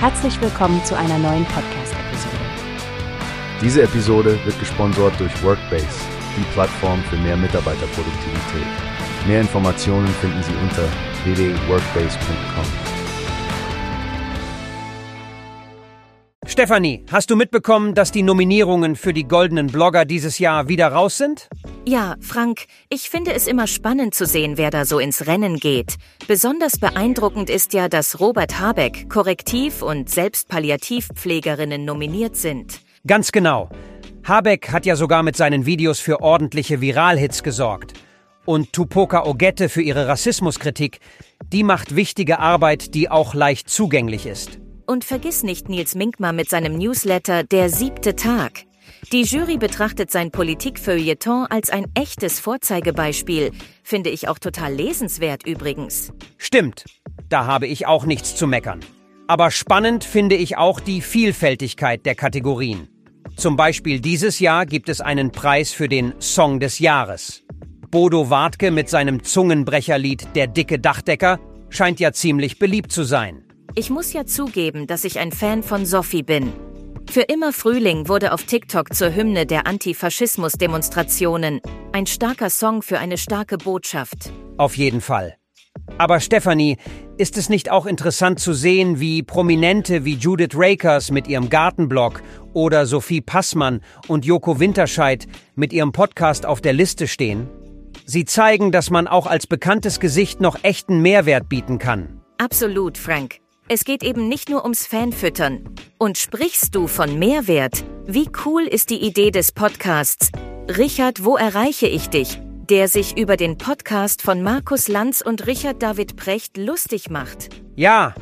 Herzlich willkommen zu einer neuen Podcast-Episode. Diese Episode wird gesponsert durch Workbase, die Plattform für mehr Mitarbeiterproduktivität. Mehr Informationen finden Sie unter www.workbase.com. Stefanie, hast du mitbekommen, dass die Nominierungen für die goldenen Blogger dieses Jahr wieder raus sind? Ja, Frank, ich finde es immer spannend zu sehen, wer da so ins Rennen geht. Besonders beeindruckend ist ja, dass Robert Habeck, Korrektiv- und Selbstpalliativpflegerinnen nominiert sind. Ganz genau. Habeck hat ja sogar mit seinen Videos für ordentliche Viralhits gesorgt. Und Tupoka Ogette für ihre Rassismuskritik, die macht wichtige Arbeit, die auch leicht zugänglich ist. Und vergiss nicht Nils Minkmar mit seinem Newsletter Der siebte Tag. Die Jury betrachtet sein Politikfeuilleton als ein echtes Vorzeigebeispiel. Finde ich auch total lesenswert übrigens. Stimmt, da habe ich auch nichts zu meckern. Aber spannend finde ich auch die Vielfältigkeit der Kategorien. Zum Beispiel dieses Jahr gibt es einen Preis für den Song des Jahres. Bodo Wartke mit seinem Zungenbrecherlied Der dicke Dachdecker scheint ja ziemlich beliebt zu sein. Ich muss ja zugeben, dass ich ein Fan von Sophie bin. Für immer Frühling wurde auf TikTok zur Hymne der Antifaschismus-Demonstrationen. Ein starker Song für eine starke Botschaft. Auf jeden Fall. Aber Stefanie, ist es nicht auch interessant zu sehen, wie Prominente wie Judith Rakers mit ihrem Gartenblog oder Sophie Passmann und Joko Winterscheid mit ihrem Podcast auf der Liste stehen? Sie zeigen, dass man auch als bekanntes Gesicht noch echten Mehrwert bieten kann. Absolut, Frank. Es geht eben nicht nur ums Fanfüttern. Und sprichst du von Mehrwert? Wie cool ist die Idee des Podcasts? Richard, wo erreiche ich dich? Der sich über den Podcast von Markus Lanz und Richard David Precht lustig macht. Ja,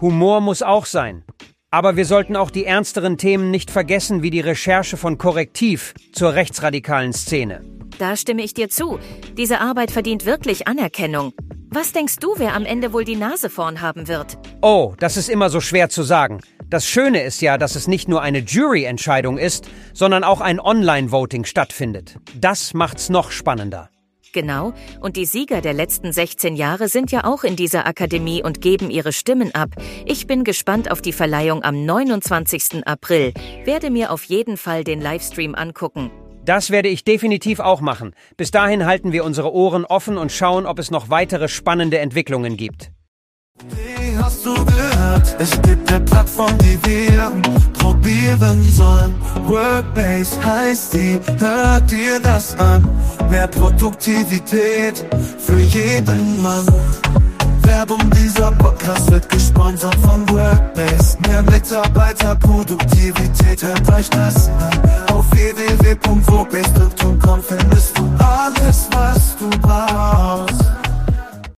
Humor muss auch sein. Aber wir sollten auch die ernsteren Themen nicht vergessen, wie die Recherche von Korrektiv zur rechtsradikalen Szene. Da stimme ich dir zu. Diese Arbeit verdient wirklich Anerkennung. Was denkst du, wer am Ende wohl die Nase vorn haben wird? Oh, das ist immer so schwer zu sagen. Das Schöne ist ja, dass es nicht nur eine Jury-Entscheidung ist, sondern auch ein Online-Voting stattfindet. Das macht's noch spannender. Genau, und die Sieger der letzten 16 Jahre sind ja auch in dieser Akademie und geben ihre Stimmen ab. Ich bin gespannt auf die Verleihung am 29. April, werde mir auf jeden Fall den Livestream angucken. Das werde ich definitiv auch machen. Bis dahin halten wir unsere Ohren offen und schauen, ob es noch weitere spannende Entwicklungen gibt. Wie hast du gehört? Es gibt eine Plattform, die wir probieren sollen. Workbase heißt die, hört dir das an. Mehr Produktivität für jeden Mann. Werbung, dieser Podcast wird gesponsert von Workbase. Mehr Mitarbeiterproduktivität, hört euch das an. Auf www.workbase.com